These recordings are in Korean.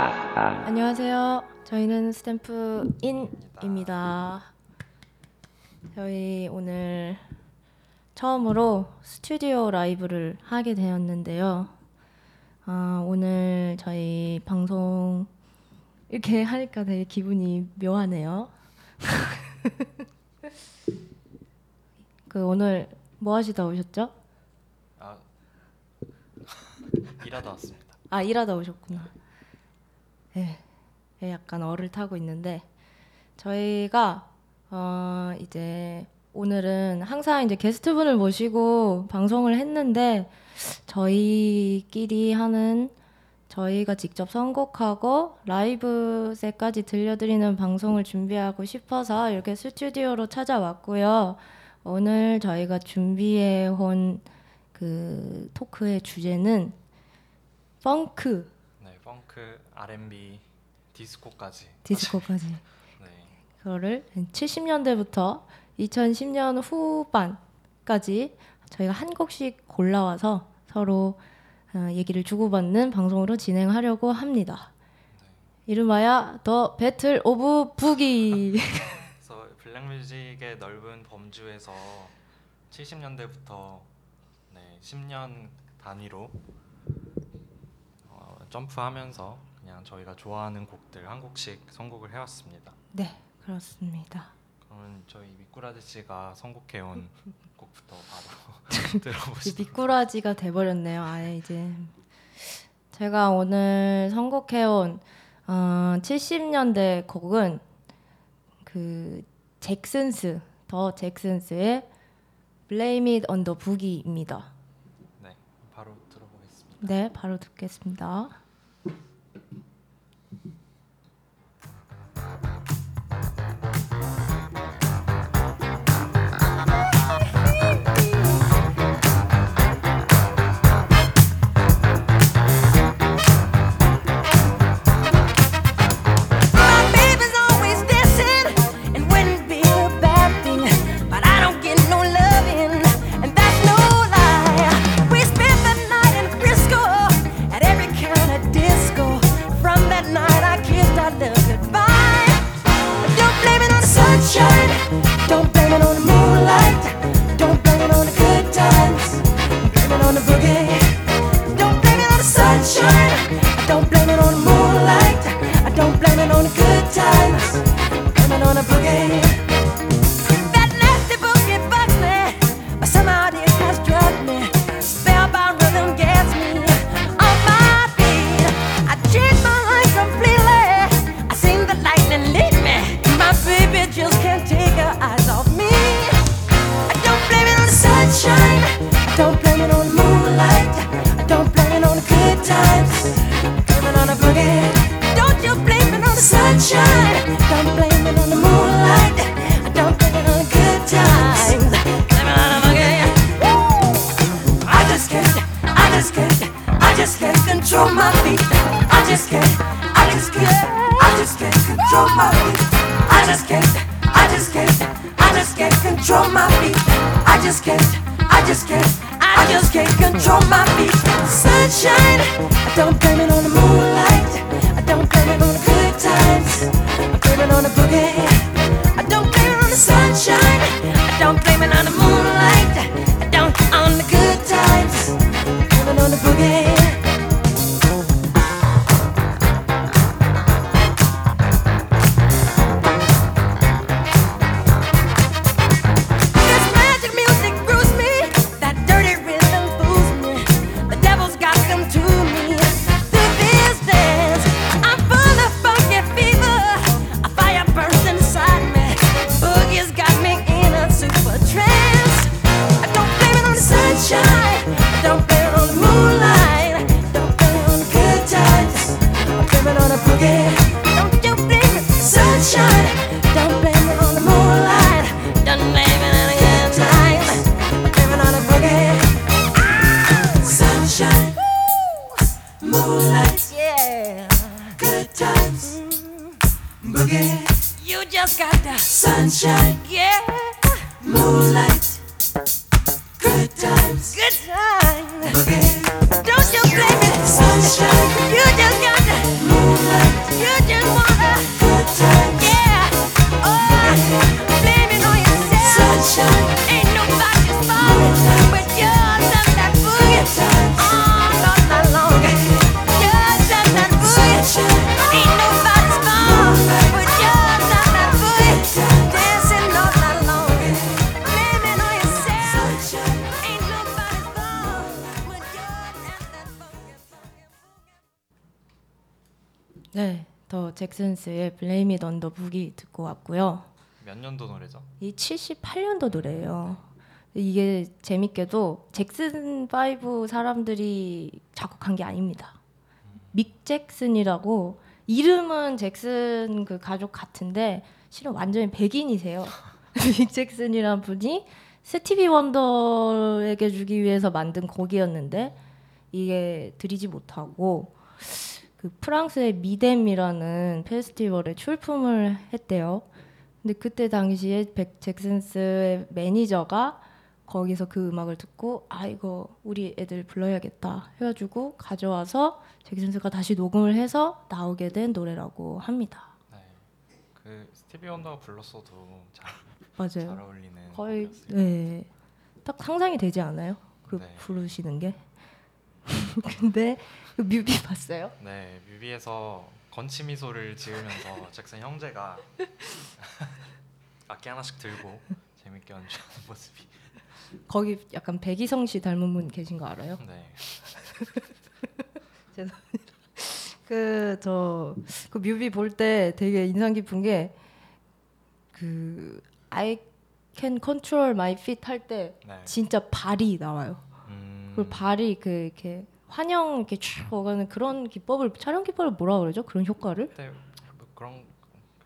안녕하세요. 저희는 스탬프 인입니다. 저희 오늘 처음으로 스튜디오 라이브를 하게 되었는데요. 아, 오늘 저희 방송 이렇게 하니까 되게 기분이 묘하네요. 그 오늘 뭐 하시다 오셨죠? 아 일하다 왔습니다. 아 일하다 오셨구나. 네, 네, 약간 얼을 타고 있는데 저희가 어 이제 오늘은 항상 이제 게스트분을 모시고 방송을 했는데 저희끼리 하는 저희가 직접 선곡하고 라이브 셋까지 들려드리는 방송을 준비하고 싶어서 이렇게 스튜디오로 찾아왔고요. 오늘 저희가 준비해 온 그 토크의 주제는 펑크 네, 펑크, R&B, 디스코까지. 디스코까지 네, 그거를 70년대부터 2010년 후반까지 저희가 한 곡씩 골라와서 서로 어, 얘기를 주고받는 방송으로 진행하려고 합니다. 이름하여 The Battle of Boogie. 그래서 블랙뮤직의 넓은 범주에서 70년대부터 네, 10년 단위로 어, 점프하면서 그냥 저희가 좋아하는 곡들 한 곡씩 선곡을 해왔습니다. 네, 그렇습니다. 그러면 저희 미꾸라지 씨가 선곡해온 곡부터 바로 들어보시죠. 미꾸라지가 돼버렸네요. 아예 이제 제가 오늘 선곡해온 어, 70년대 곡은 그 잭슨스 더 잭슨스의 Blame It on the Boogie입니다. 네, 바로 들어보겠습니다. 네, 바로 듣겠습니다. 이 78년도 노래예요. 이게 재밌게도 잭슨 5 사람들이 작곡한 게 아닙니다. 믹 잭슨이라고 이름은 잭슨 그 가족 같은데 실은 완전히 백인이세요. 믹 잭슨이란 분이 스티비 원더에게 주기 위해서 만든 곡이었는데 이게 들이지 못하고 그 프랑스의 미뎀이라는 페스티벌에 출품을 했대요. 근데 그때 당시에 백 잭슨스의 매니저가 거기서 그 음악을 듣고 아 이거 우리 애들 불러야겠다 해가지고 가져와서 잭슨스가 다시 녹음을 해서 나오게 된 노래라고 합니다. 네. 그 스티비 원더가 불렀어도 잘, 잘 맞아요. 어울리는 거의. 네. 딱 상상이 되지 않아요? 그 네. 부르시는 게. 근데 그 뮤비 봤어요? 네, 뮤비에서 건치 미소를 지으면서 잭슨 형제가 악기 하나씩 들고 재밌게 연주하는 모습이 거기 약간 백이성 씨 닮은 분 계신 거 알아요? 네, 그저 그 뮤비 볼 때 되게 인상 깊은 게 그 I can control my feet 할 때 네. 진짜 발이 나와요. 음, 그 발이 그 이렇게 환영 이렇게 쭉 오가는 그런 기법을 촬영 기법을 뭐라 그러죠? 그런 효과를 그때 뭐 그런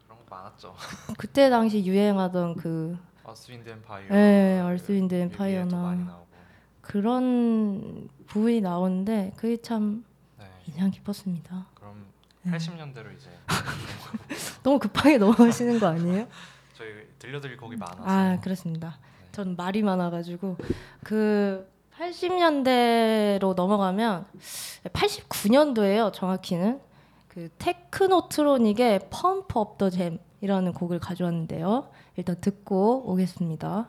그런 거 많았죠. 그때 당시 유행하던 그 어스윈드 엠파이어. 네. 많이 나오고. 그런 부위 나오는데 그게 참 네. 인상 깊었습니다. 그럼 네. 80년대로 이제 너무 급하게 넘어가시는 거 아니에요? 저희 들려드릴 곡이 많아서. 아 그렇습니다. 네. 전 말이 많아가지고 그 80년대로 넘어가면 89년도예요. 정확히는 그 테크노트로닉의 Pump Up the Jam이라는 곡을 가져왔는데요. 일단 듣고 오겠습니다.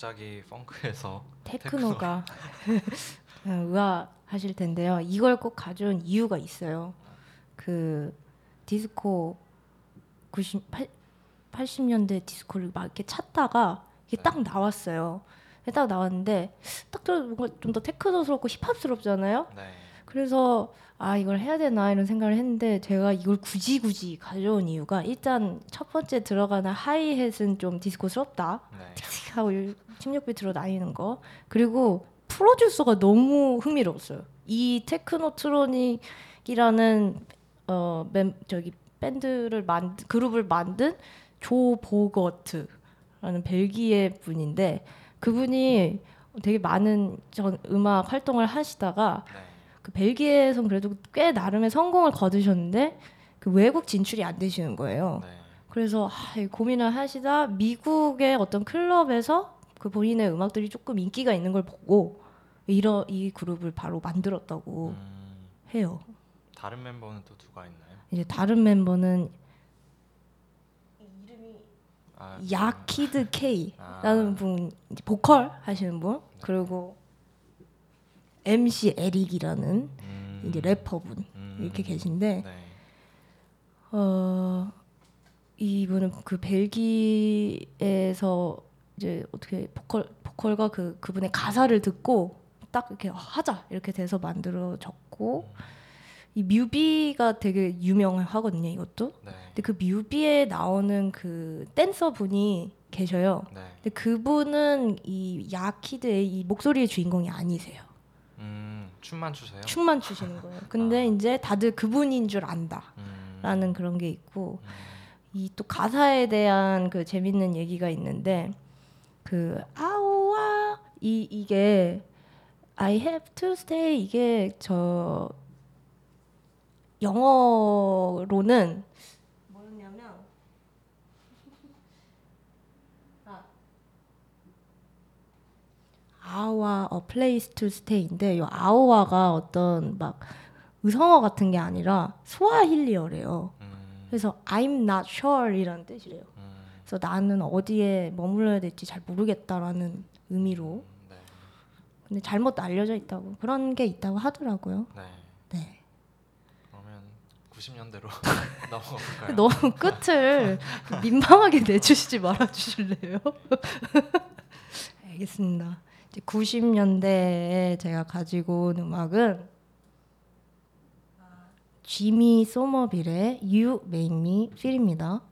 갑자기 펑크에서 테크노가 의아하실 텐데요. 이걸 꼭 가져온 이유가 있어요. 그 디스코 90 8, 80년대 디스코를 막 이렇게 찾다가 이게 딱 나왔어요. 딱 나왔는데 딱 들어도 뭔가 좀 더 테크노스럽고 힙합스럽잖아요. 네. 그래서 아 이걸 해야 되나 이런 생각을 했는데 제가 이걸 굳이 굳이 가져온 이유가 일단 첫 번째 들어가는 하이햇은 좀 디스코스럽다. 네. 하고 16비트로 나뉘는 거 그리고 프로듀서가 너무 흥미로웠어요. 이 테크노트로닉이라는 어 멤, 저기 밴드를 만 그룹을 만든 조 보거트라는 벨기에 분인데 그분이 되게 많은 전 음악 활동을 하시다가 네. 그 벨기에에선 그래도 꽤 나름의 성공을 거두셨는데 그 외국 진출이 안 되시는 거예요. 네. 그래서 아, 이 고민을 하시다 미국의 어떤 클럽에서 그 본인의 음악들이 조금 인기가 있는 걸 보고 이러 이 그룹을 바로 만들었다고 음, 해요. 다른 멤버는 또 누가 있나요? 이제 다른 멤버는 아, 야키드 K라는 아. 분 이제 보컬 하시는 분 그리고 MC 에릭이라는 음, 이제 래퍼분 음, 이렇게 계신데 네. 어 이분은 그 벨기에에서 이제 어떻게 보컬 보컬과 그 그분의 가사를 듣고 딱 이렇게 하자 이렇게 돼서 만들어졌고 이 뮤비가 되게 유명하거든요 이것도 네. 근데 그 뮤비에 나오는 그 댄서 분이 계셔요 네. 근데 그분은 이 야키드의 이 목소리의 주인공이 아니세요 음, 춤만 추세요? 춤만 추시는 거예요 근데 아. 이제 다들 그분인 줄 안다 음, 라는 그런 게 있고 음, 이또 가사에 대한 그 재밌는 얘기가 있는데 그 아우와 이 이게 I have to stay 이게 저 영어로는 뭐였냐면 아와 a place to stay인데 이 아오와가 어떤 막 의성어 같은 게 아니라 스와힐리어래요. 음, 그래서 I'm not sure이라는 뜻이래요. 음, 그래서 나는 어디에 머물러야 될지 잘 모르겠다라는 의미로. 음, 네. 근데 잘못 알려져 있다고 그런 게 있다고 하더라고요. 네. 네. 그러면 90년대로 넘어갈까요? 너무 끝을 민망하게 내주시지 말아 주실래요? 알겠습니다. 이제 90년대에 제가 가지고 온 음악은 지미 소머빌의 You Make Me Feel입니다.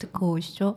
듣고 오시죠.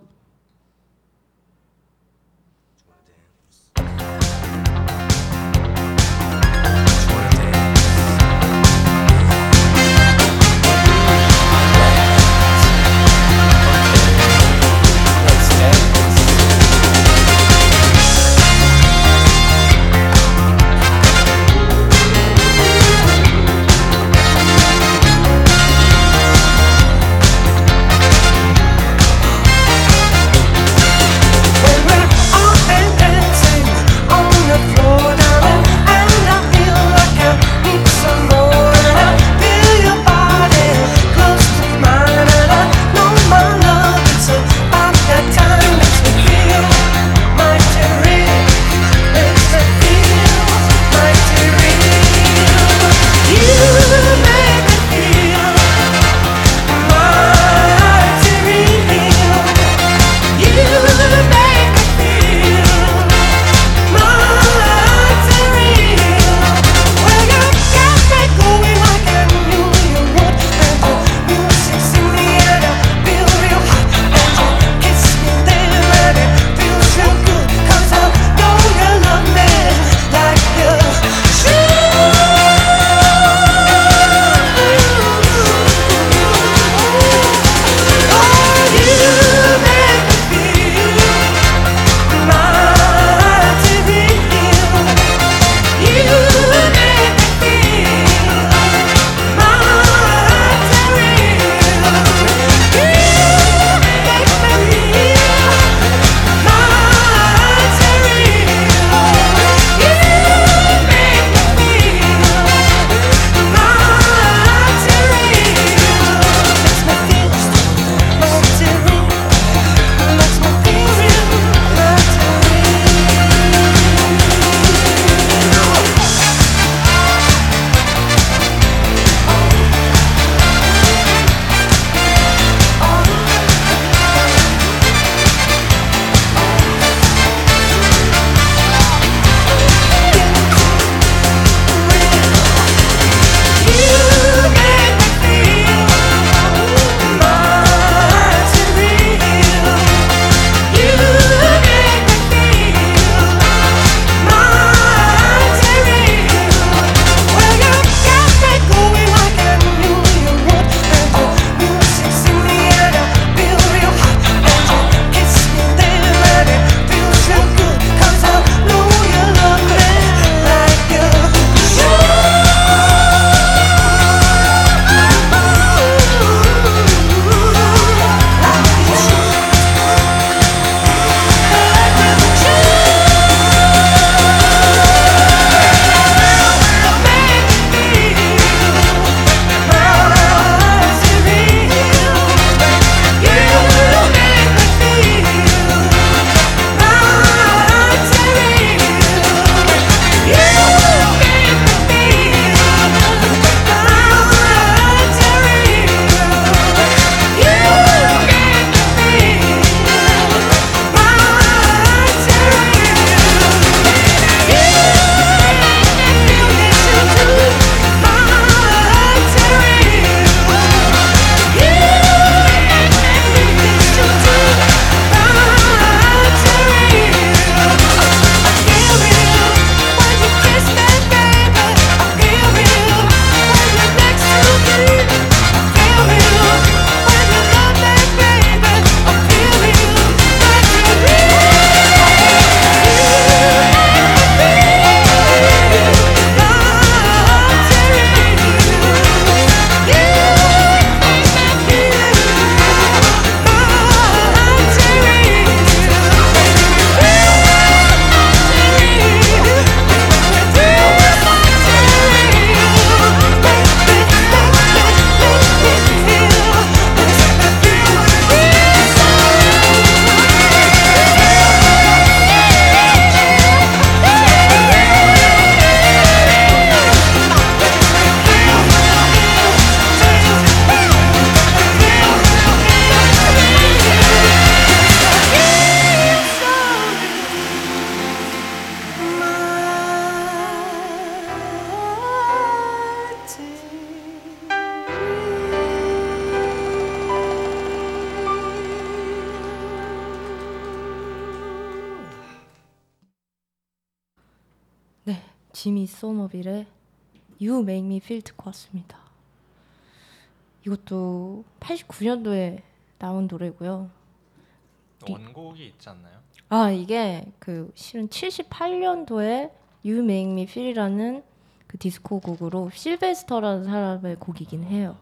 곡이 있지 않나요? 아 이게 그 실은 78년도에 You Make Me Feel이라는 그 디스코 곡으로 실베스터라는 사람의 곡이긴 해요.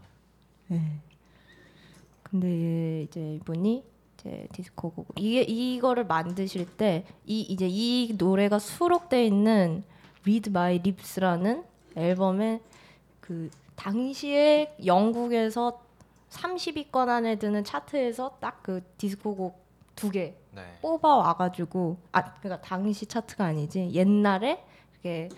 네. 근데 이제 이분이 이제 디스코 곡 이게 이거를 만드실 때 이 이제 이 노래가 수록돼 있는 Read My Lips라는 앨범에 그 당시에 영국에서 30위권 안에 드는 차트에서 딱 그 디스코 곡 두개 네. 뽑아 와가지고 아 그러니까 당시 차트가 아니지 옛날에 이렇게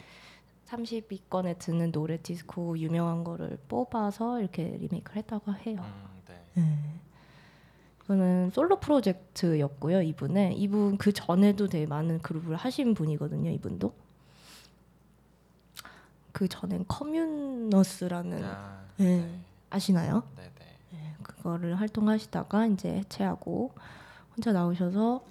30위권에 드는 노래 디스코 유명한 거를 뽑아서 이렇게 리메이크를 했다고 해요. 음, 네. 이거는 솔로 프로젝트였고요. 이분의 이분 그 전에도 되게 많은 그룹을 하신 분이거든요. 이분도 그 전엔 커뮤너스라는 아, 네. 네. 아시나요? 네, 네. 그거를 활동하시다가 이제 해체하고 혼자 나오셔서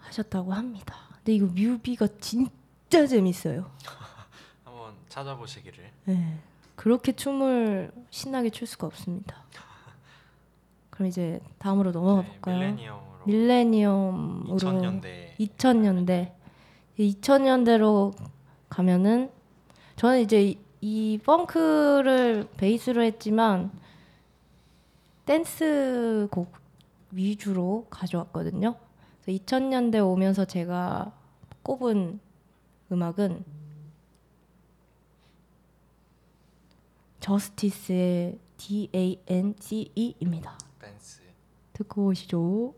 하셨다고 합니다. 근데 이거 뮤비가 진짜 재밌어요. 한번 찾아보시기를. 네. 그렇게 춤을 신나게 출 수가 없습니다. 그럼 이제 다음으로 넘어가 네, 볼까요? 밀레니엄으로 밀레니엄으로 2000년대 2000년대 2000년대로 가면은 저는 이제 이, 이 펑크를 베이스로 했지만 댄스 곡 위주로 가져왔거든요. 그래서 2000년대 오면서 제가 꼽은 음악은 저스티스의 D A N C E입니다. 댄스. 듣고 오시죠.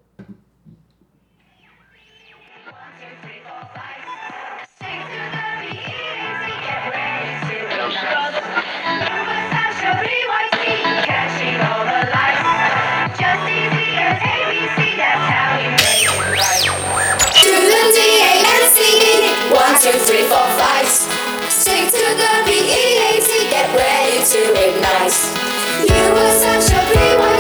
Two, three, four, five. Stick to the B-E-A-T, get ready to ignite. You were such a PYT,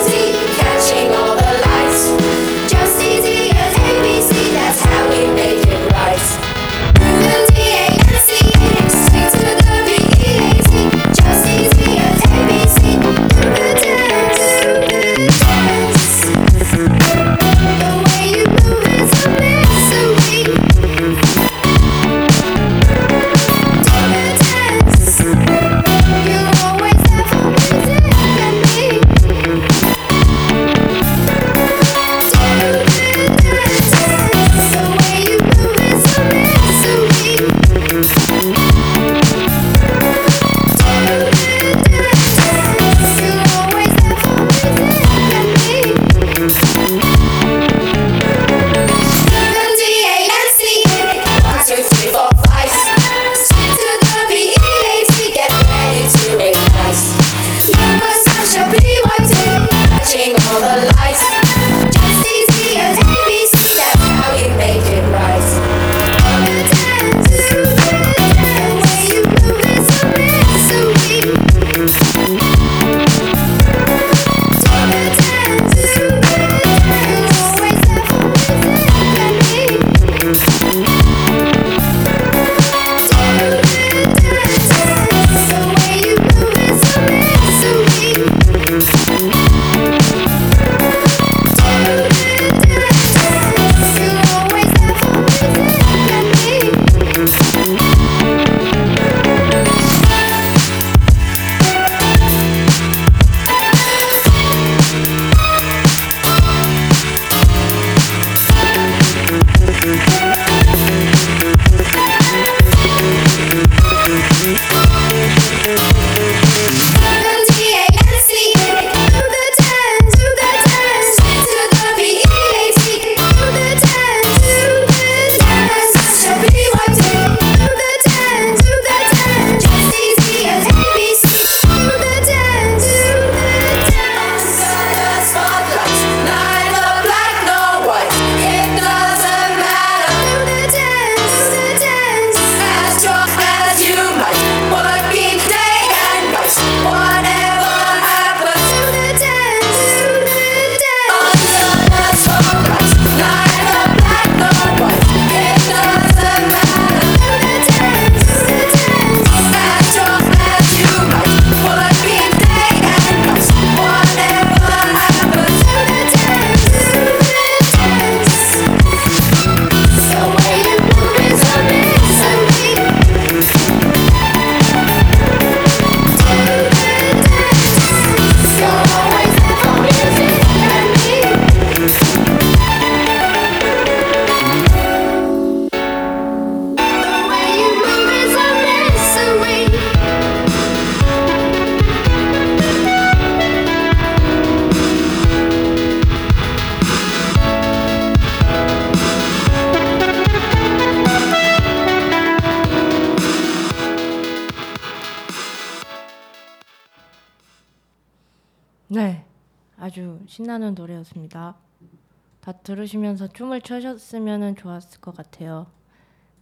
들으시면서 춤을 추셨으면 좋았을 것 같아요.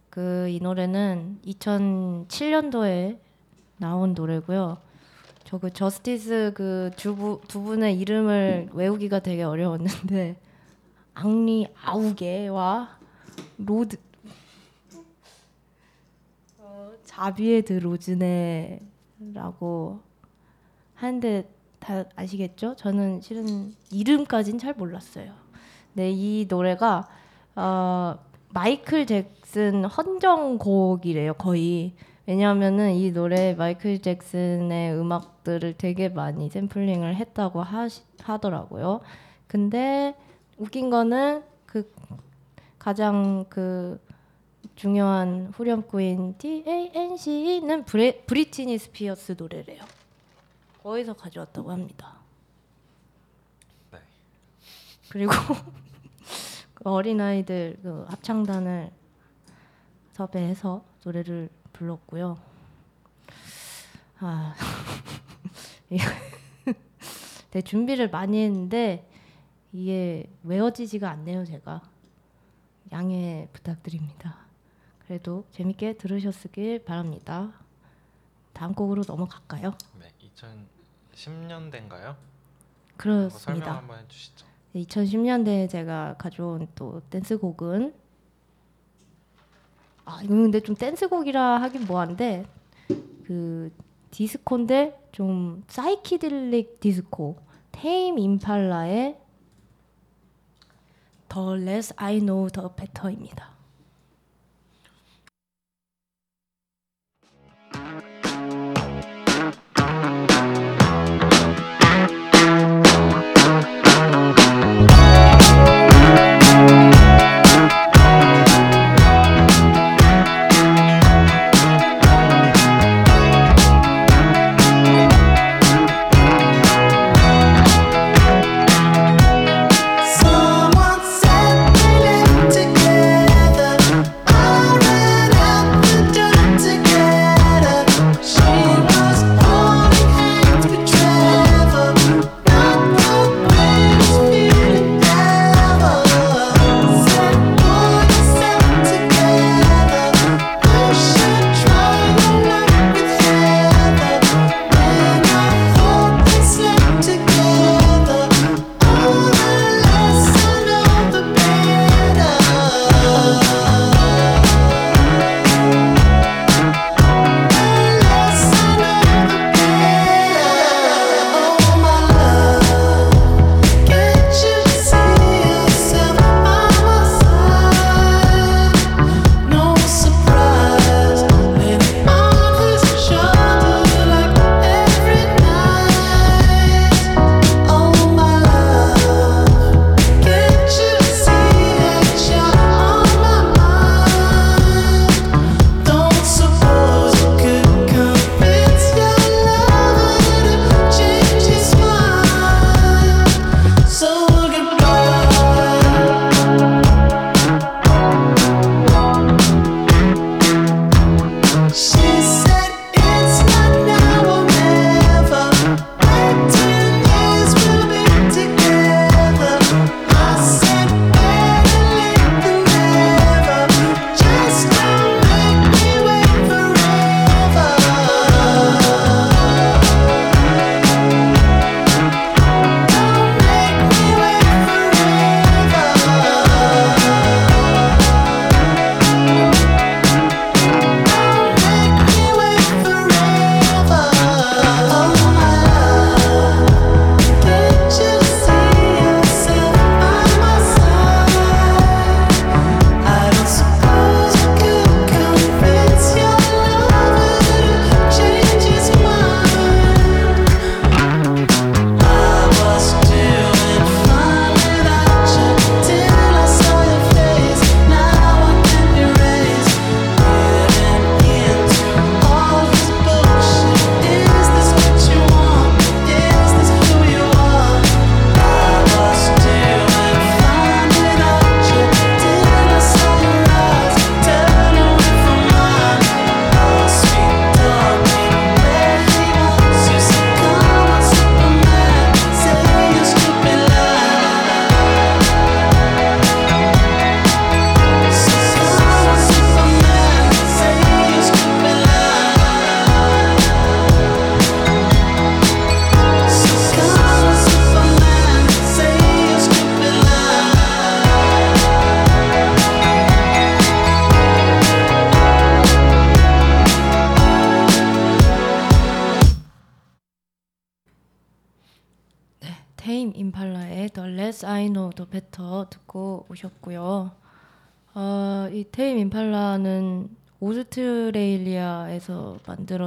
그 이 노래는 2007년도에 나온 노래고요. 저 그 저스티스 그 두, 두 분의 이름을 외우기가 되게 어려웠는데 앙리 아우게와 로드 어, 자비에 드 로즈네라고 하는데 다 아시겠죠? 저는 실은 이름까진 잘 몰랐어요. 네, 이 노래가 어, 마이클 잭슨 헌정곡이래요, 거의. 왜냐하면은 이 노래 마이클 잭슨의 음악들을 되게 많이 샘플링을 했다고 하시, 하더라고요. 근데 웃긴 거는 그 가장 그 중요한 후렴구인 D.A.N.C는 브레, 브리티니 스피어스 노래래요. 거기서 가져왔다고 합니다. 네. 그리고 그 어린 아이들 그 합창단을 섭외해서 노래를 불렀고요. 아, 네, 준비를 많이 했는데 이게 외워지지가 않네요, 제가. 양해 부탁드립니다. 그래도 재밌게 들으셨길 바랍니다. 다음 곡으로 넘어갈까요? 네, 2010년대인가요? 설명 그렇습니다. 한번 해주시죠. 2010년대에 제가 가져온 또 댄스곡은 아 이거 근데 좀 댄스곡이라 하긴 뭐한데 그 디스코인데 좀 사이키델릭 디스코 테임 임팔라의 The Less I Know The Better입니다.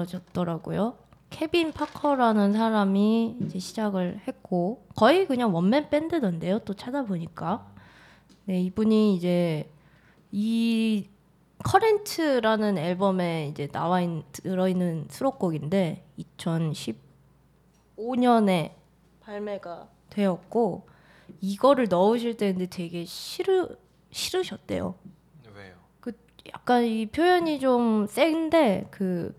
만들어졌더라고요. 케빈 파커라는 사람이 이제 시작을 했고 거의 그냥 원맨 밴드던데요. 또 찾아보니까 네 이분이 이제 이 커렌트라는 앨범에 이제 나와 있는 들어있는 수록곡인데 2015년에 발매가 되었고 이거를 넣으실 때 근데 되게 싫으 싫으셨대요. 왜요? 약간 이 표현이 좀 센데 그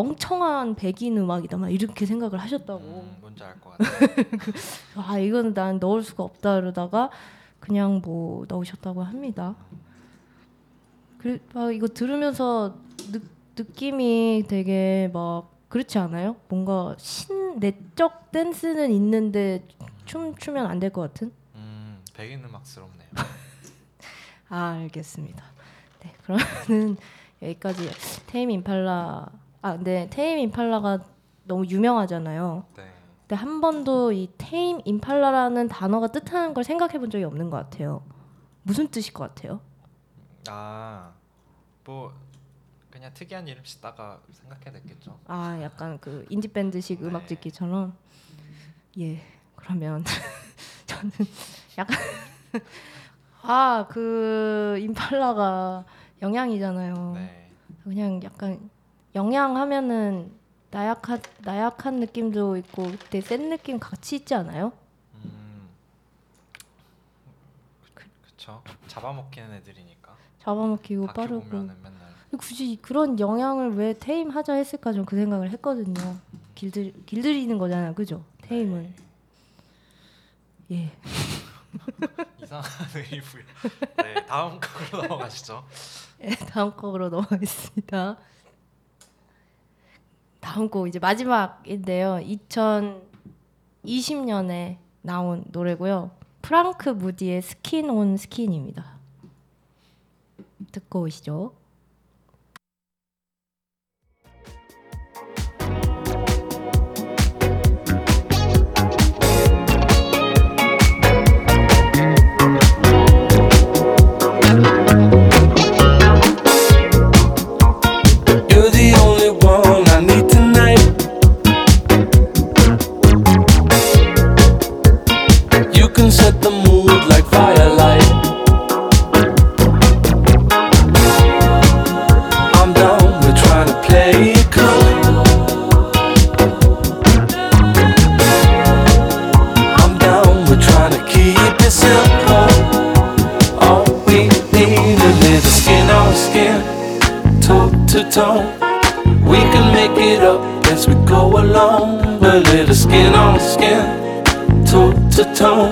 멍청한 백인 음악이다 막 이렇게 생각을 하셨다고. 음, 뭔지 알 것 같아요. 아 이거는 난 넣을 수가 없다 이러다가 그냥 뭐 넣으셨다고 합니다. 그 아, 이거 들으면서 느, 느낌이 되게 막 그렇지 않아요? 뭔가 신 내적 댄스는 있는데 춤 추면 안 될 것 같은? 음, 백인 음악스럽네요. 아 알겠습니다. 네 그러면은 여기까지 테임 임팔라 아 근데 테임 임팔라가 너무 유명하잖아요. 네. 근데 한 번도 이 테임 임팔라라는 단어가 뜻하는 걸 생각해 본 적이 없는 것 같아요. 무슨 뜻일 것 같아요? 아, 뭐 그냥 특이한 이름 쓰다가 생각해냈겠죠. 아 약간 그 인디 밴드식 네. 음악 듣기처럼 예 그러면 저는 약간 아 그 임팔라가 영양이잖아요. 네. 그냥 약간 영양하면은 나약한 나약한 느낌도 있고 그때 센 느낌 같이 있지 않아요? 음, 그, 그쵸. 잡아먹히는 애들이니까. 잡아먹히고 빠르고 맨날 굳이 그런 영향을 왜 테임 하자 했을까 좀 그 생각을 했거든요. 길들 길들이는 거잖아요, 그죠? tame을 예. 이상한 의부야. 네, 다음 곡으로 넘어가시죠. 예, 다음 곡으로 넘어가겠습니다. 다음 곡 이제 마지막인데요. 2020년에 나온 노래고요. 프랑크 무디의 Skin on Skin입니다. 듣고 오시죠. A skin on skin, toe to toe.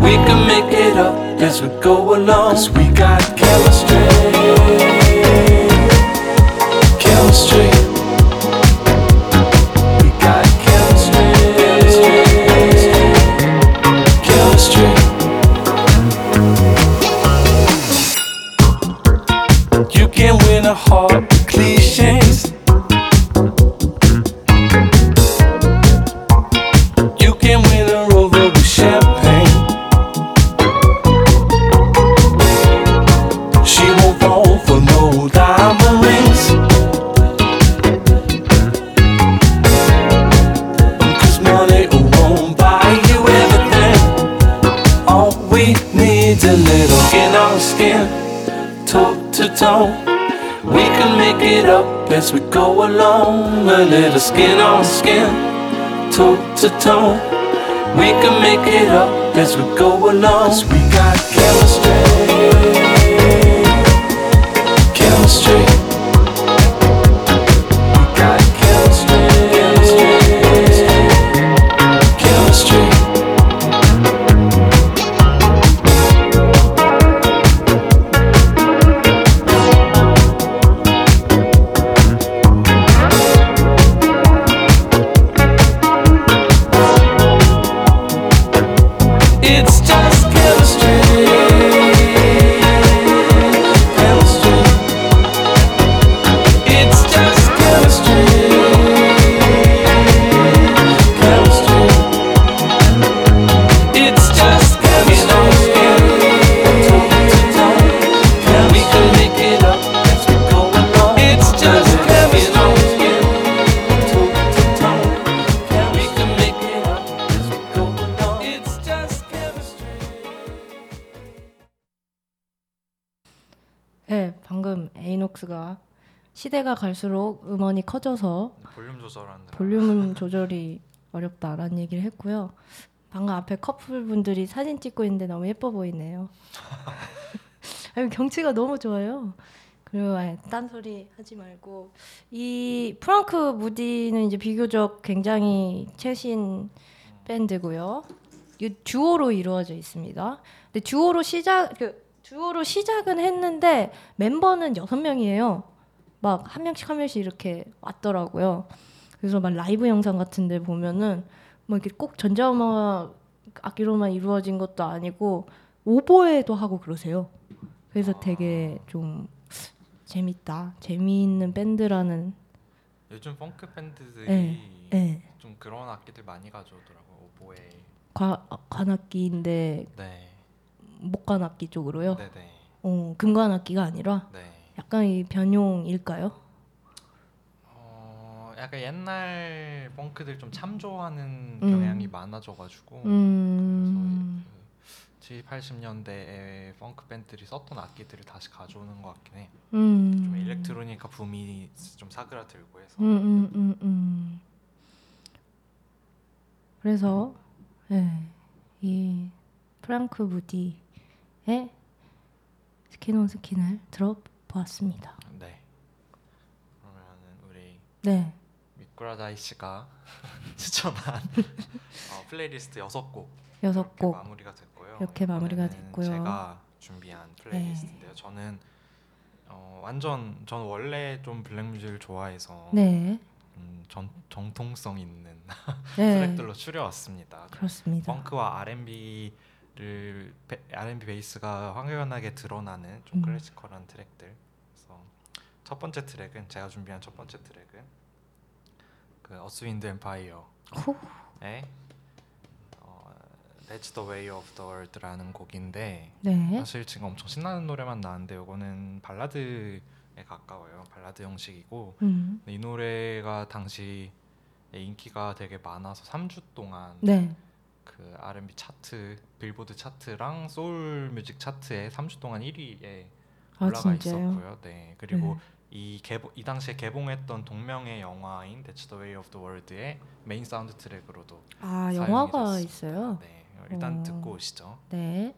We can make it up as we go along. Cause we got chemistry. Chemistry. We got chemistry. Chemistry. You can win a heart it up as we go along. A little skin on skin, toe to toe. We can make it up as we go along. Cause we got chemistry. Chemistry. 커져서 볼륨 조절하는 볼륨 조절이 어렵다라는 얘기를 했고요. 방금 앞에 커플분들이 사진 찍고 있는데 너무 예뻐 보이네요. 아니, 경치가 너무 좋아요. 그리고 아예 딴소리 하지 말고 이 프랑크 무디는 이제 비교적 굉장히 최신 밴드고요. 이 듀오로 이루어져 있습니다. 근데 듀오로 시작 그 듀오로 시작은 했는데 멤버는 여섯 명이에요. 막 한 명씩 한 명씩 이렇게 왔더라고요. 그래서 막 라이브 영상 같은데 보면은 뭐 이렇게 꼭 전자음악 악기로만 이루어진 것도 아니고 오보에도 하고 그러세요. 그래서 되게 좀 재밌다, 재미있는 밴드라는. 요즘 펑크 밴드들이 네, 네. 좀 그런 악기들 많이 가져오더라고요. 오보에. 과, 관악기인데 네. 목관악기 쪽으로요. 네네. 어, 금관악기가 아니라 네. 약간 이 변용일까요? 어, 약간 옛날 펑크들 좀 참조하는 음. 경향이 많아져가지고 음, 그래서 70, 80년대에 펑크 밴드들이 썼던 악기들을 다시 가져오는 것 같긴 해. 음, 좀 일렉트로니카 붐이 좀 사그라들고 해서. 음, 음, 음, 음. 그래서 네, 이 프랑크 무디의 Skin on Skin을 들어 보았습니다. 네. 그러면은 우리 네, 미꾸라다이 씨가 추천한 어, 플레이리스트 여섯 곡 여섯 곡 마무리가 됐고요. 이렇게 마무리가 됐고요. 네. 제가 준비한 플레이리스트인데요. 저는 어, 완전 저는 원래 좀 black music을 좋아해서 네, 음, 전, 정통성 있는 네, 트랙들로 추려왔습니다. 그렇습니다. 펑크와 R&B 를 R&B 베이스가 확연하게 드러나는 좀 음. 클래시컬한 트랙들. 그래서 첫 번째 트랙은 제가 준비한 첫 번째 트랙은 그 어스 윈드 앤 파이어의 후, 어, That's the Way of the World라는 곡인데 네, 사실 지금 엄청 신나는 노래만 나왔는데 이거는 발라드에 가까워요. 발라드 형식이고. 음, 이 노래가 당시 인기가 되게 많아서 3주 동안 네, 그 R&B 차트, 빌보드 차트랑 soul music 차트에 3주 동안 1위에 아 올라가 진짜요? 있었고요. 네. 그리고 네. 이 개봉 이 당시에 개봉했던 동명의 영화인 That's the Way of the World의 메인 사운드 트랙으로도 아 영화가 됐습니다. 있어요. 네. 일단 어. 듣고 오시죠. 네.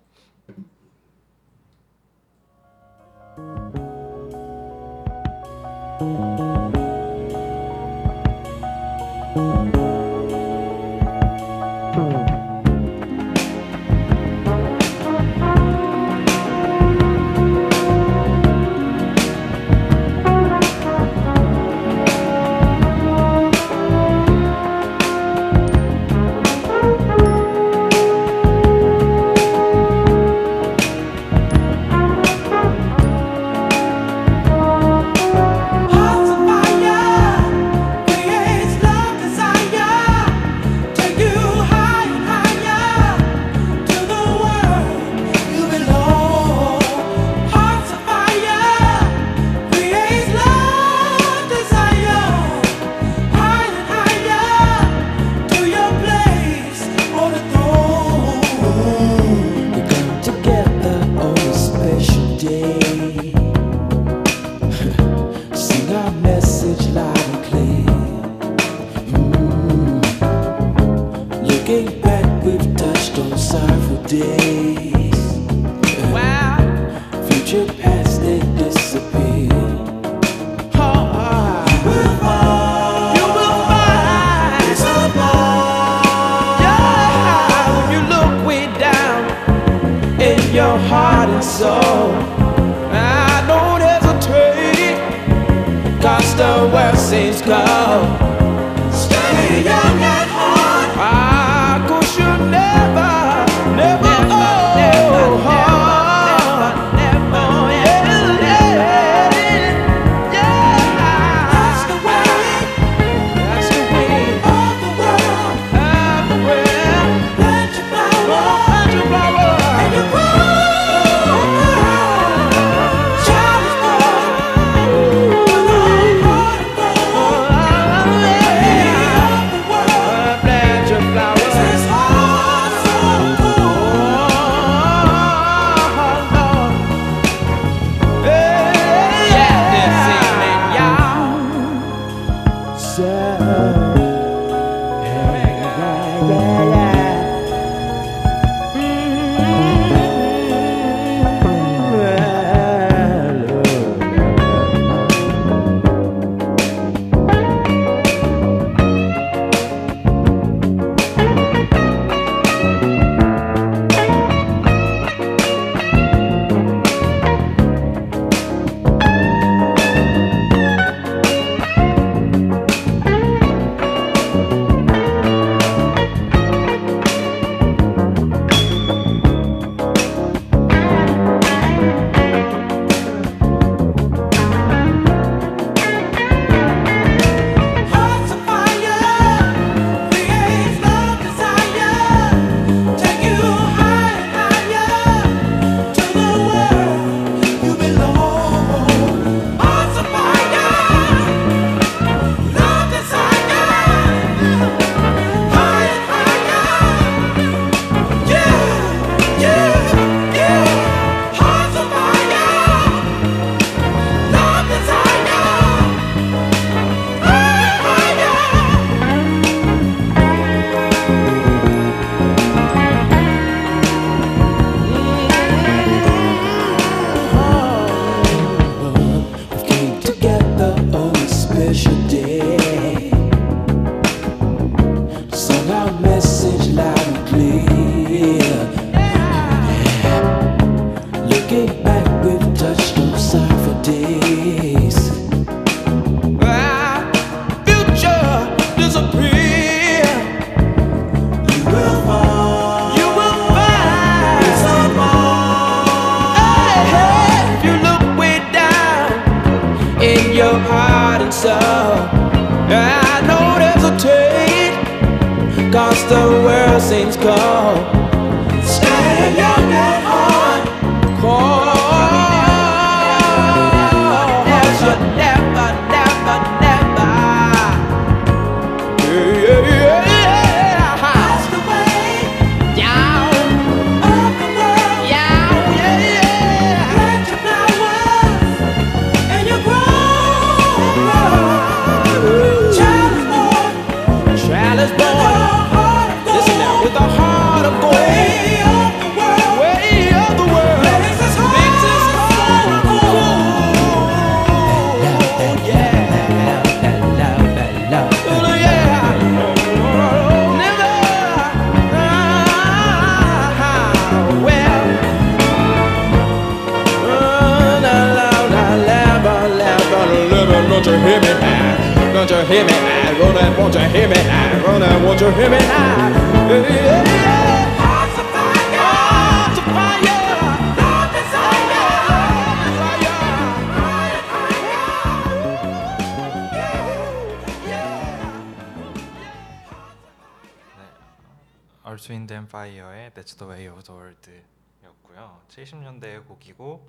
얼스 윈드 앤 파이어의 That's the Way of the World였고요. 70년대의 곡이고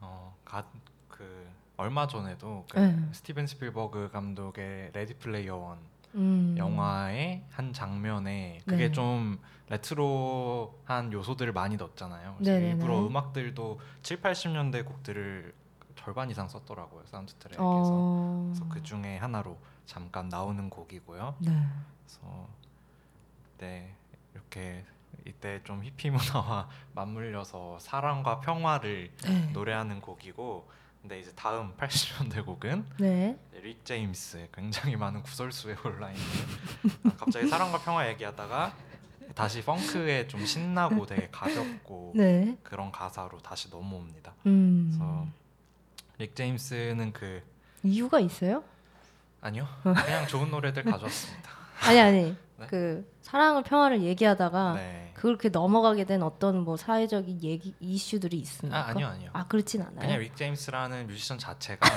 어, 가, 그 얼마 전에도 그 네. 스티븐 스필버그 감독의 Ready Player One 음. 영화의 한 장면에 그게 네. 좀 레트로한 요소들을 많이 넣었잖아요. 그래서 네네네. 일부러 음악들도 7, 80년대 곡들을 절반 이상 썼더라고요. 사운드 트랙에서. 어. 그래서 그 중에 하나로 잠깐 나오는 곡이고요. 네. 그래서 네 이렇게 이때 좀 히피 문화와 맞물려서 사랑과 평화를 네. 노래하는 곡이고 근데 이제 다음 80년대 곡은 네. 릭 제임스의 굉장히 많은 구설수에 올라 있는 아, 갑자기 사랑과 평화 얘기하다가 다시 펑크에 좀 신나고 되게 가볍고 네. 그런 가사로 다시 넘어옵니다. 음. 그래서 릭 제임스는 그 이유가 있어요? 아니요 그냥 좋은 노래들 가져왔습니다. 아니 아니. 네? 그 사랑을 평화를 얘기하다가 네. 그렇게 넘어가게 된 어떤 뭐 사회적인 얘기 이슈들이 있습니까? 아 아니요 아니요. 아 그렇진 않아요. 그냥 릭 제임스라는 뮤지션 자체가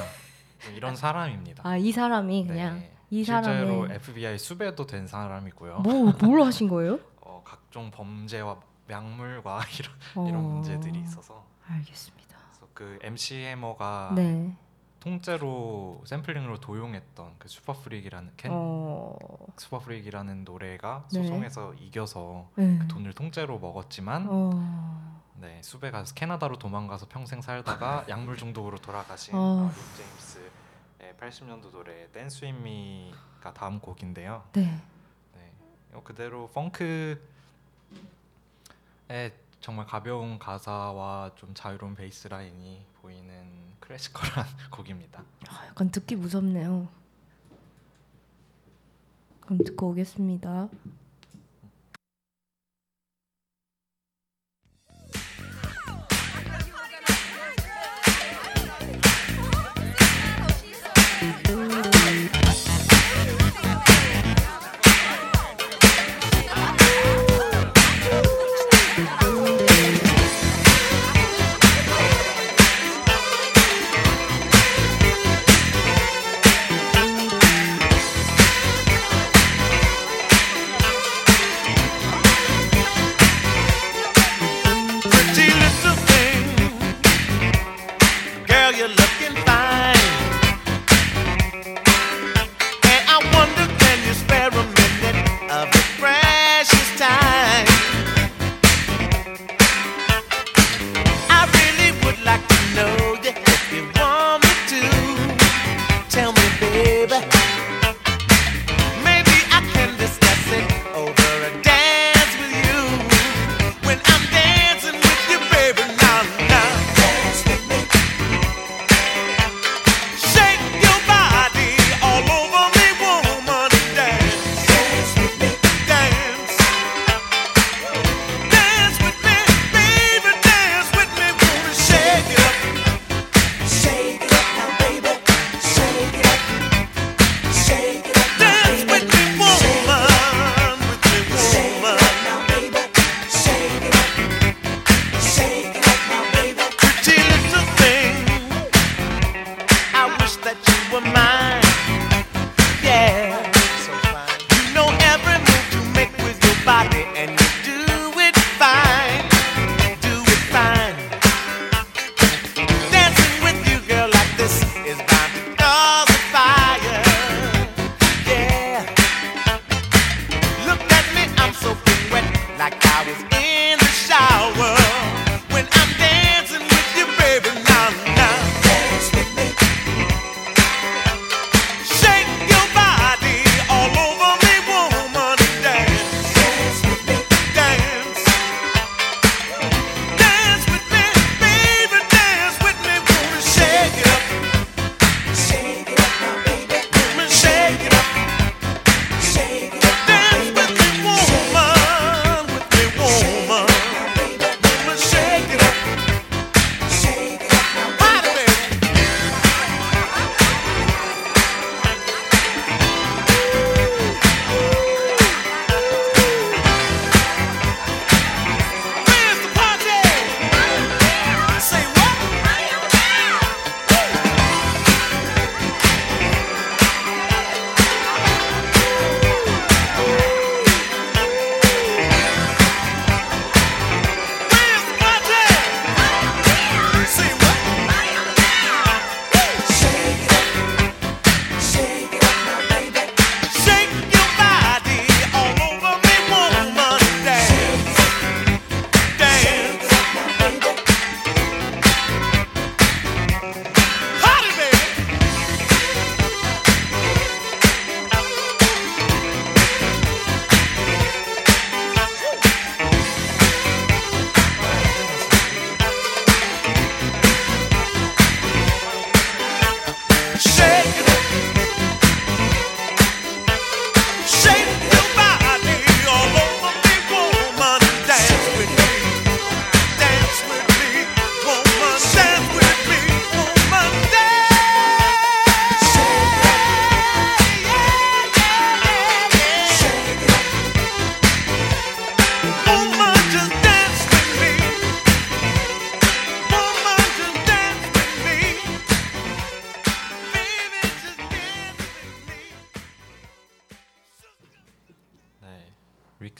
좀 이런 사람입니다. 아 이 사람이 그냥 네. 이 실제로 사람의 FBI 수배도 된 사람이고요. 뭐뭘 하신 거예요? 어, 각종 범죄와 약물과 이런 이런 어, 문제들이 있어서 알겠습니다. 그래서 그 MC 해머가 네. 통째로 샘플링으로 도용했던 그 Super Freak이라는 캔 어. Super Freak이라는 노래가 네. 소송에서 이겨서 네. 그 돈을 통째로 먹었지만 어. 네 수배가 캐나다로 도망가서 평생 살다가 약물 중독으로 돌아가신 어. 어, 릭 제임스의 80년도 노래 Dance wit Me가 다음 곡인데요. 네. 네, 이거 그대로 펑크의 정말 가벼운 가사와 좀 자유로운 베이스 라인이 보이는 클래시컬한 곡입니다. 아, 약간 듣기 무섭네요. 그럼 듣고 오겠습니다.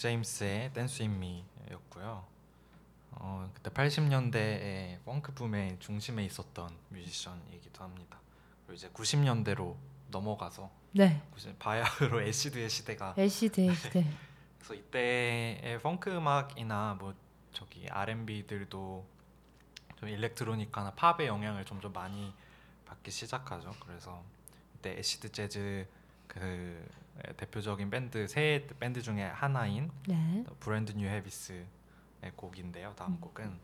제임스의 Dance wit Me였고요. 어, 그때 80년대의 펑크 붐의 중심에 있었던 뮤지션이기도 합니다. 그리고 이제 90년대로 넘어가서 네. 90 바야흐로 acid의 시대가 acid acid. 그래서 이때의 펑크 음악이나 뭐 저기 R&B들도 좀 일렉트로니카나 팝의 영향을 점점 많이 받기 시작하죠. 그래서 이때 애시드 재즈 그 대표적인 밴드 세 밴드 중에 하나인 네. 브랜드 뉴 헤비스의 곡인데요. 다음 곡은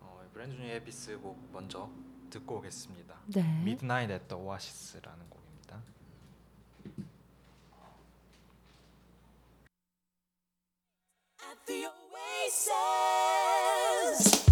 어, 브랜드 뉴 헤비스 곡 먼저 듣고 오겠습니다. 네. Midnight at the Oasis라는 곡입니다. the oasis.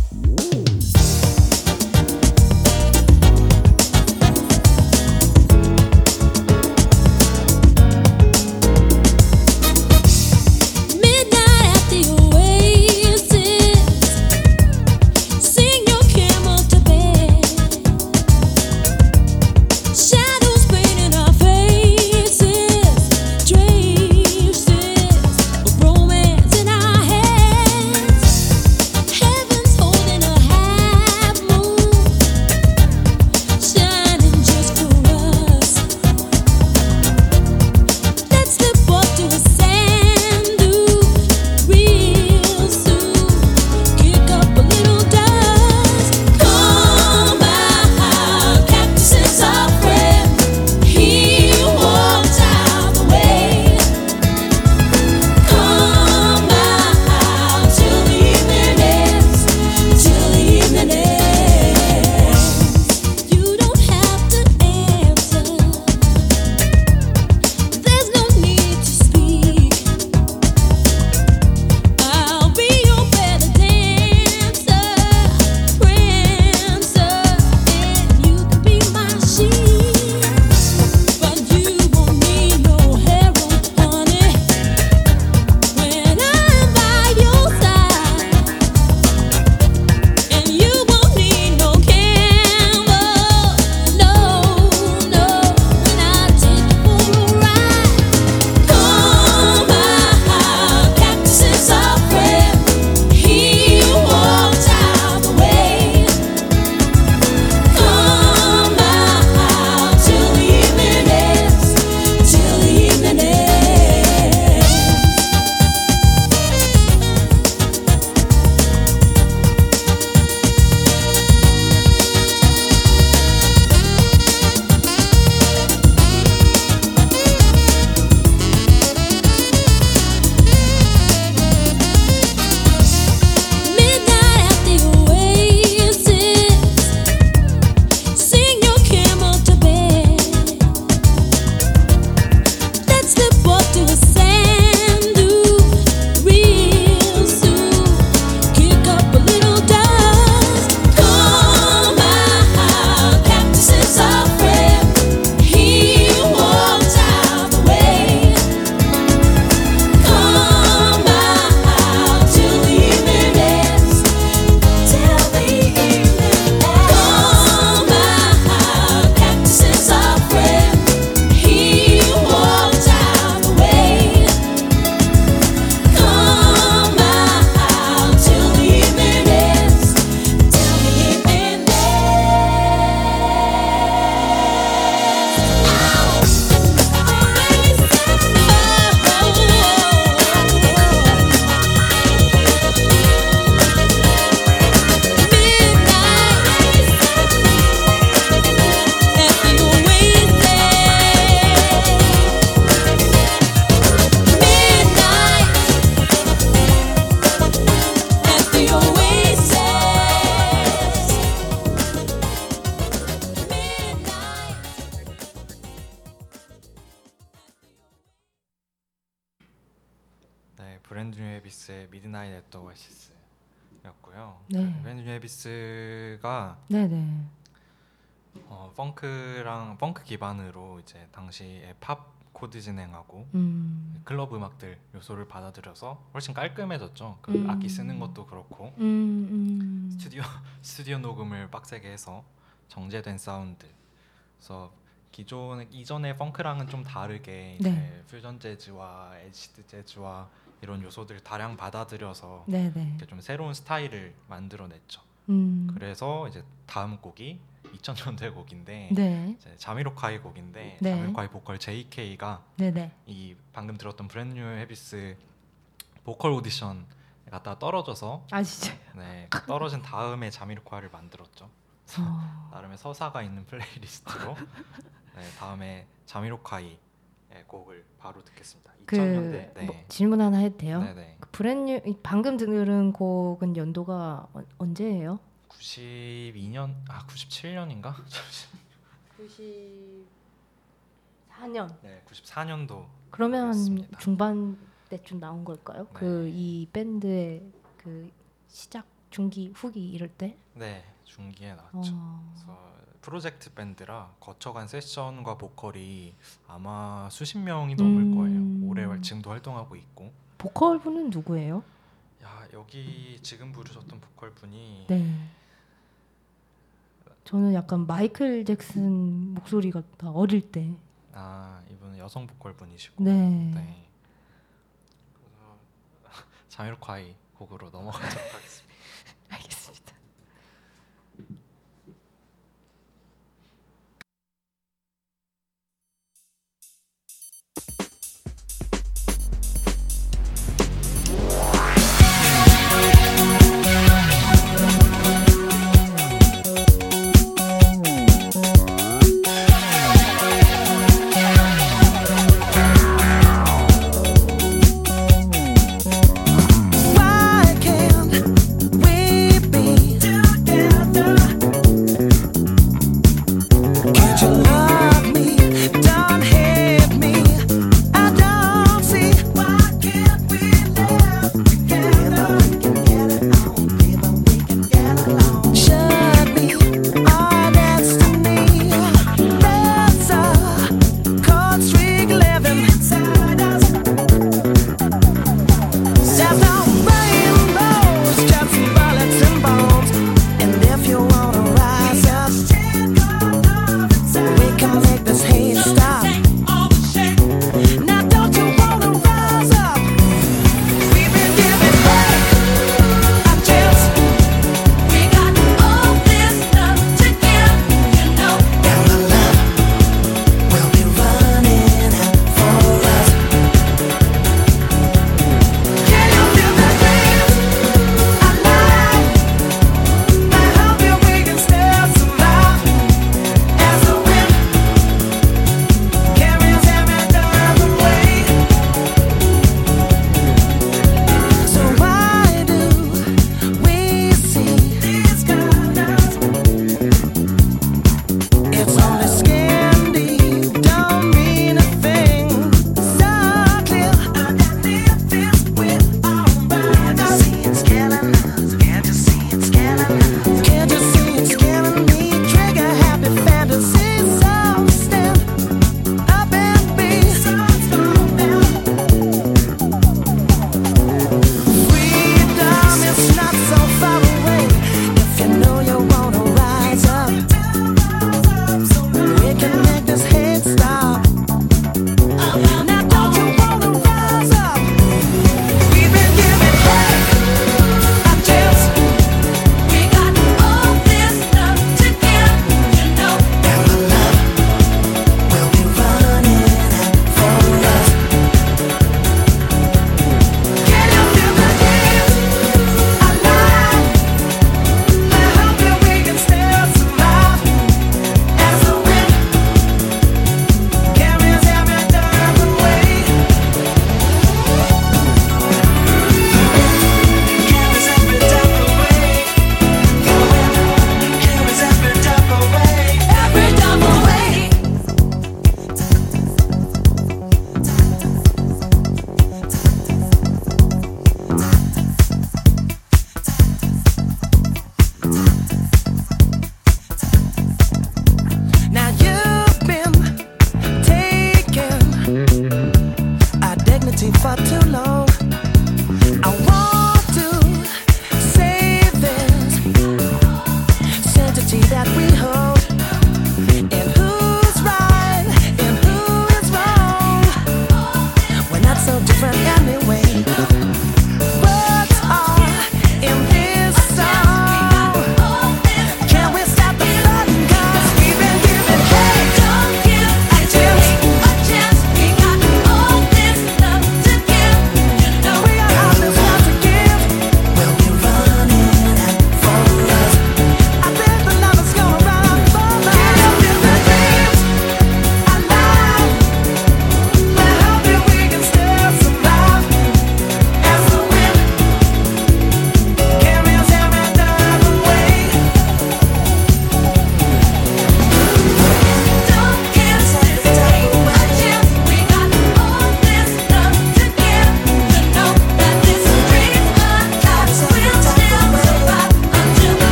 기반으로 이제 당시에 팝 코드 진행하고 음. 클럽 음악들 요소를 받아들여서 훨씬 깔끔해졌죠. 그 음. 악기 쓰는 것도 그렇고 음. 음. 스튜디오 스튜디오 녹음을 빡세게 해서 정제된 사운드. 그래서 기존 이전의 펑크랑은 좀 다르게 이제 네. 퓨전 재즈와 애시드 재즈와 이런 요소들을 다량 받아들여서 네, 네. 이렇게 좀 새로운 스타일을 만들어냈죠. 음. 그래서 이제 다음 곡이 2000년대 곡인데 네. 자미로카이 곡인데 네. 자미로카이 보컬 JK가 네, 네. 이 방금 들었던 브랜뉴 헤비스 보컬 오디션 갔다가 떨어져서 아, 진짜. 네, 떨어진 다음에 자미로카이를 만들었죠. 어. 나름의 서사가 있는 플레이리스트로 네, 다음에 자미로카이 의 곡을 바로 듣겠습니다. 그 2000년대 네. 뭐, 질문 하나 해도 돼요? 네, 네. 그 브랜뉴 이 방금 들은 곡은 연도가 어, 언제예요? 92년 아 97년인가? 94년. 네, 94년도 그러면 그렇습니다. 중반 때쯤 나온 걸까요? 네. 그이 밴드의 그 시작 중기 후기 이럴 때? 네 중기에 나왔죠. 어. 그래서 프로젝트 밴드라 거쳐간 세션과 보컬이 아마 수십 명이 넘을 음. 거예요. 올해 활- 지금도 활동하고 있고. 보컬 분은 누구예요? 야 여기 지금 부르셨던 보컬 분이 네. 저는 약간 마이클 잭슨 목소리 같다 어릴 때. 아 이분은 여성 보컬 분이시고. 네. 네. 자미로콰이 곡으로 넘어가도록 하겠습니다.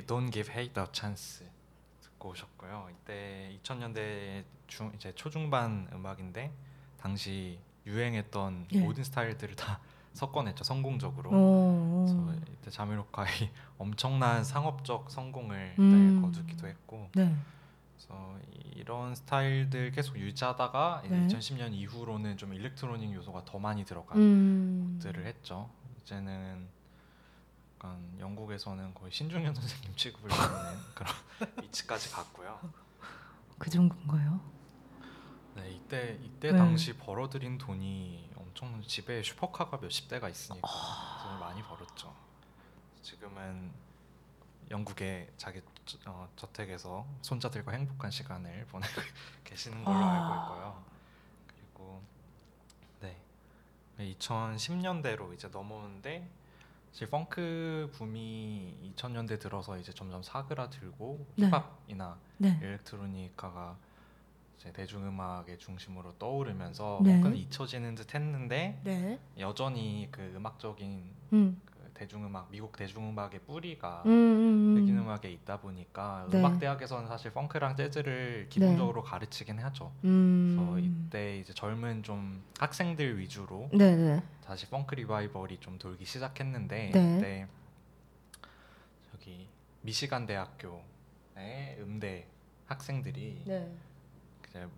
Don't Give Hate a Chance 듣고 오셨고요. 이때 2000년대 중 이제 초중반 음악인데 당시 유행했던 예. 모든 스타일들을 다 섞어냈죠 성공적으로. 어, 그래서 이때 자미로콰이 엄청난 상업적 성공을 음. 네, 거두기도 했고 네. 그래서 이런 스타일들 계속 유지하다가 네. 2010년 이후로는 좀 일렉트로닉 요소가 더 많이 들어간 음. 것들을 했죠. 이제는 약간 영국에서는 거의 신중현 선생님 취급을 받는 그런 위치까지 갔고요. 그 정도인가요? 네, 이때 이때 네. 당시 벌어들인 돈이 엄청 집에 슈퍼카가 몇십 대가 있으니까 돈을 많이 벌었죠. 지금은 영국의 자기 저- 어, 저택에서 손자들과 행복한 시간을 보내고 계시는 걸로 아. 알고 있고요. 그리고 네, 2010년대로 이제 넘어오는데 사실 펑크 붐이 2000년대 들어서 이제 점점 사그라들고 네. 힙합이나 네. 일렉트로니카가 이제 대중음악의 중심으로 떠오르면서 네. 펑크는 잊혀지는 듯 했는데 네. 여전히 그 음악적인 음. 그 대중음악 미국 대중음악의 뿌리가 음, 음, 음. 음악에 있다 보니까 네. 음악 대학에서는 사실 펑크랑 재즈를 기본적으로 가르치긴 하죠. 음. 그래서 이때 이제 젊은 좀 학생들 위주로 네, 네. 다시 펑크 리바이벌이 좀 돌기 시작했는데 네. 그때 저기 미시간 대학교의 음대 학생들이 네.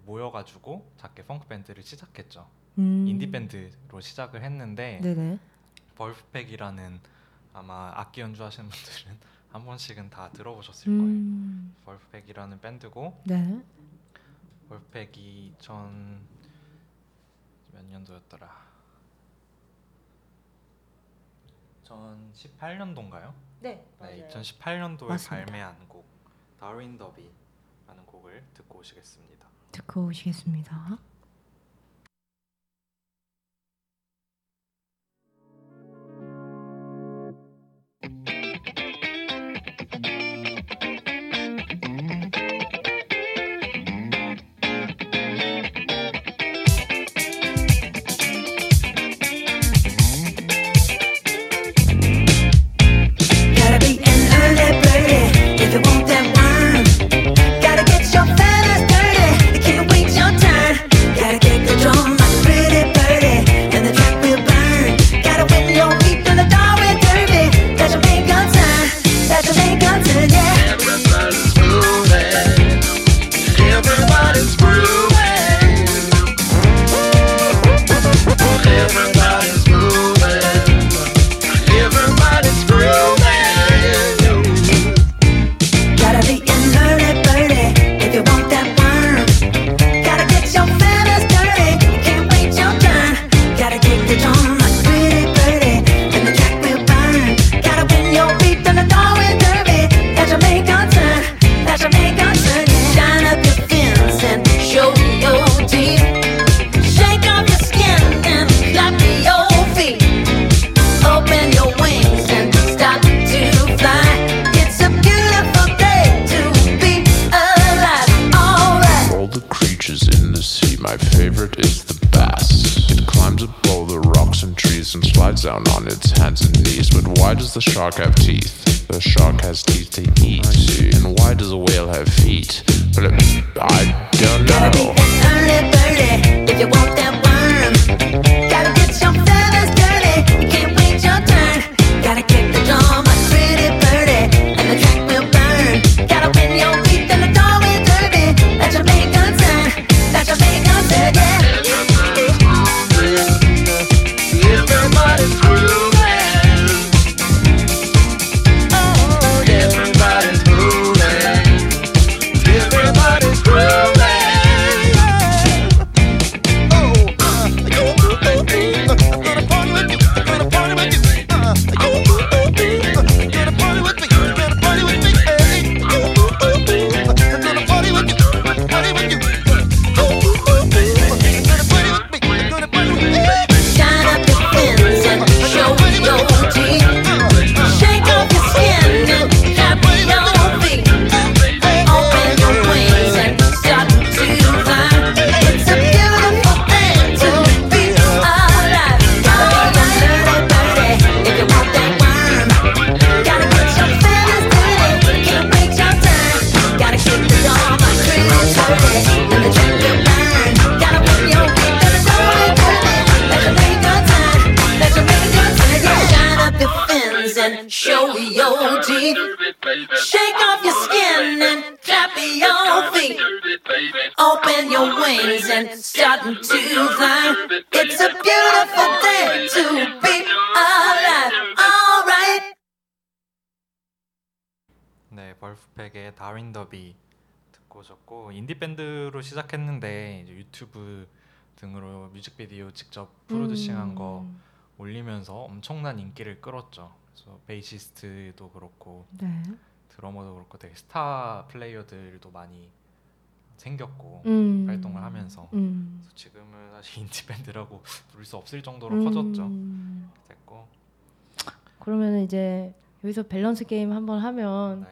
모여가지고 작게 펑크 밴드를 시작했죠. 음. 인디 밴드로 시작을 했는데 네, 네. Vulfpeck이라는 아마 악기 연주하시는 분들은 한 번씩은 다 들어보셨을 거예요. 음. 벌프팩이라는 밴드고 네. 벌프팩이 2000몇 년도였더라? 2018년도인가요? 네. 네, 2018년도에 맞습니다. 발매한 곡 다윈 더비라는 곡을 듣고 오시겠습니다. 듣고 오시겠습니다. Does a whale have feet? But it, I 유튜브 등으로 뮤직비디오 직접 producing한 거 음. 올리면서 엄청난 인기를 끌었죠. 그래서 베이시스트도 그렇고 네. 드러머도 그렇고 되게 스타 플레이어들도 많이 생겼고 음. 활동을 하면서 음. 그래서 지금은 사실 인디 밴드라고 부를 수 없을 정도로 커졌죠. 음. 됐고 그러면 이제 여기서 밸런스 게임 한번 하면 네,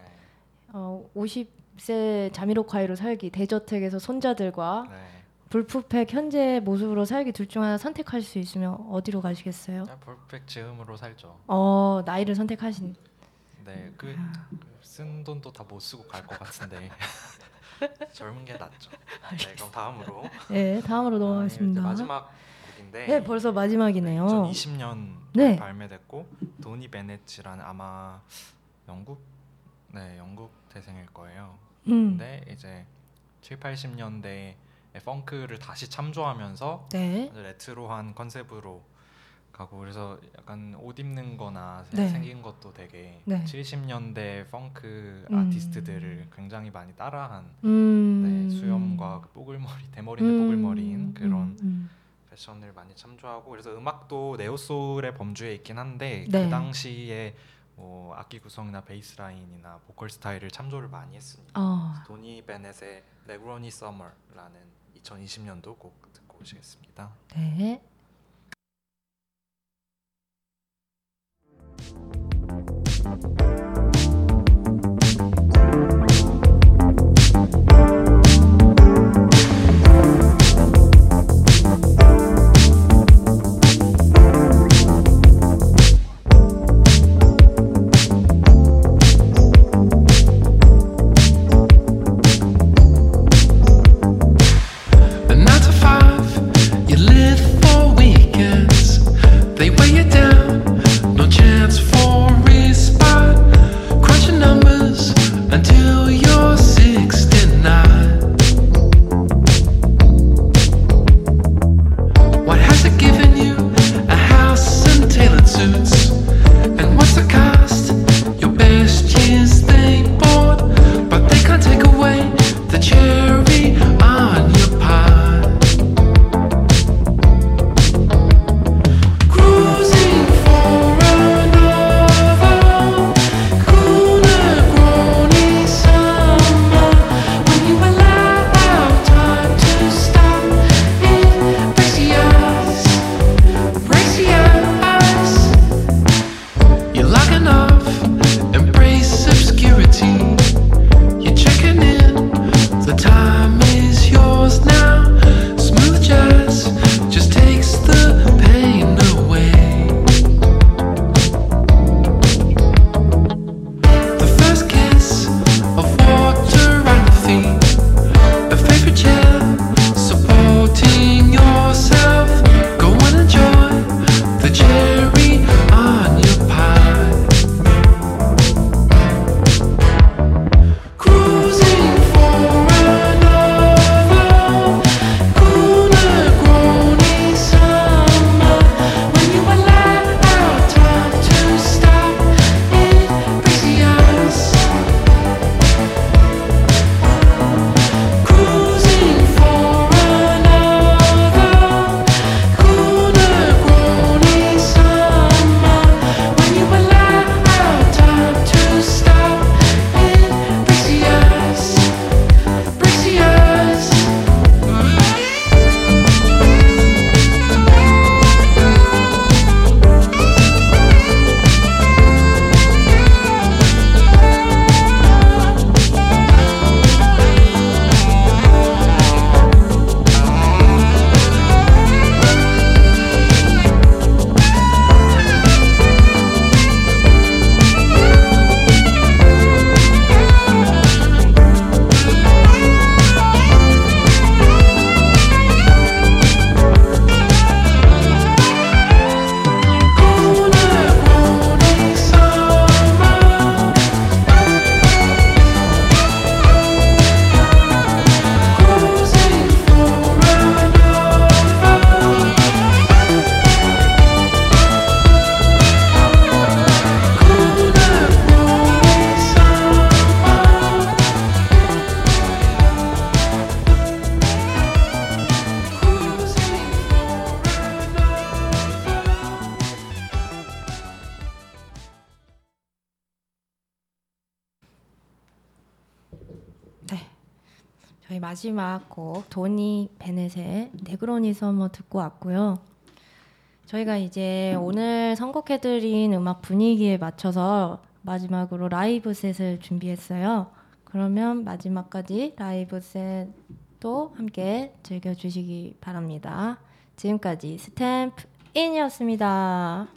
어, 50세 자미로콰이로 살기 대저택에서 손자들과 네. 불프팩 현재 모습으로 살기 둘 중 하나 선택할 수 있으면 어디로 가시겠어요? 그냥 벌프팩 즈음으로 살죠. 어 나이를 선택하신. 네, 그 쓴 돈도 다 못 쓰고 갈 것 같은데 젊은 게 낫죠. 네, 그럼 다음으로 네 다음으로 아, 넘어가겠습니다. 마지막 곡인데 네 벌써 마지막이네요. 2020년 네. 발매됐고 도니 베네치라는 아마 영국 네 영국 태생일 거예요. 음. 근데 이제 7, 80년대 펑크를 다시 참조하면서 네. 레트로한 컨셉으로 가고 그래서 약간 옷 입는 거나 세- 네. 생긴 것도 되게 네. 70년대 펑크 음. 아티스트들을 굉장히 많이 따라한 음. 네, 수염과 그 뽀글머리 대머리인데 뽀글머리인 그런 음, 음. 패션을 많이 참조하고 그래서 음악도 네오소울의 범주에 있긴 한데 네. 그 당시에 뭐 악기 구성이나 베이스 라인이나 보컬 스타일을 참조를 많이 했습니다. 어. 도니 베넷의 레그로니 서머라는 2020년도 곡 듣고 오시겠습니다. 네. 곡 Donny Benét의 Negroni Summer 듣고 왔고요. 저희가 이제 오늘 선곡해드린 음악 분위기에 맞춰서 마지막으로 live set을 준비했어요. 그러면 마지막까지 live set도 함께 즐겨주시기 바랍니다. 지금까지 Stamp In이었습니다.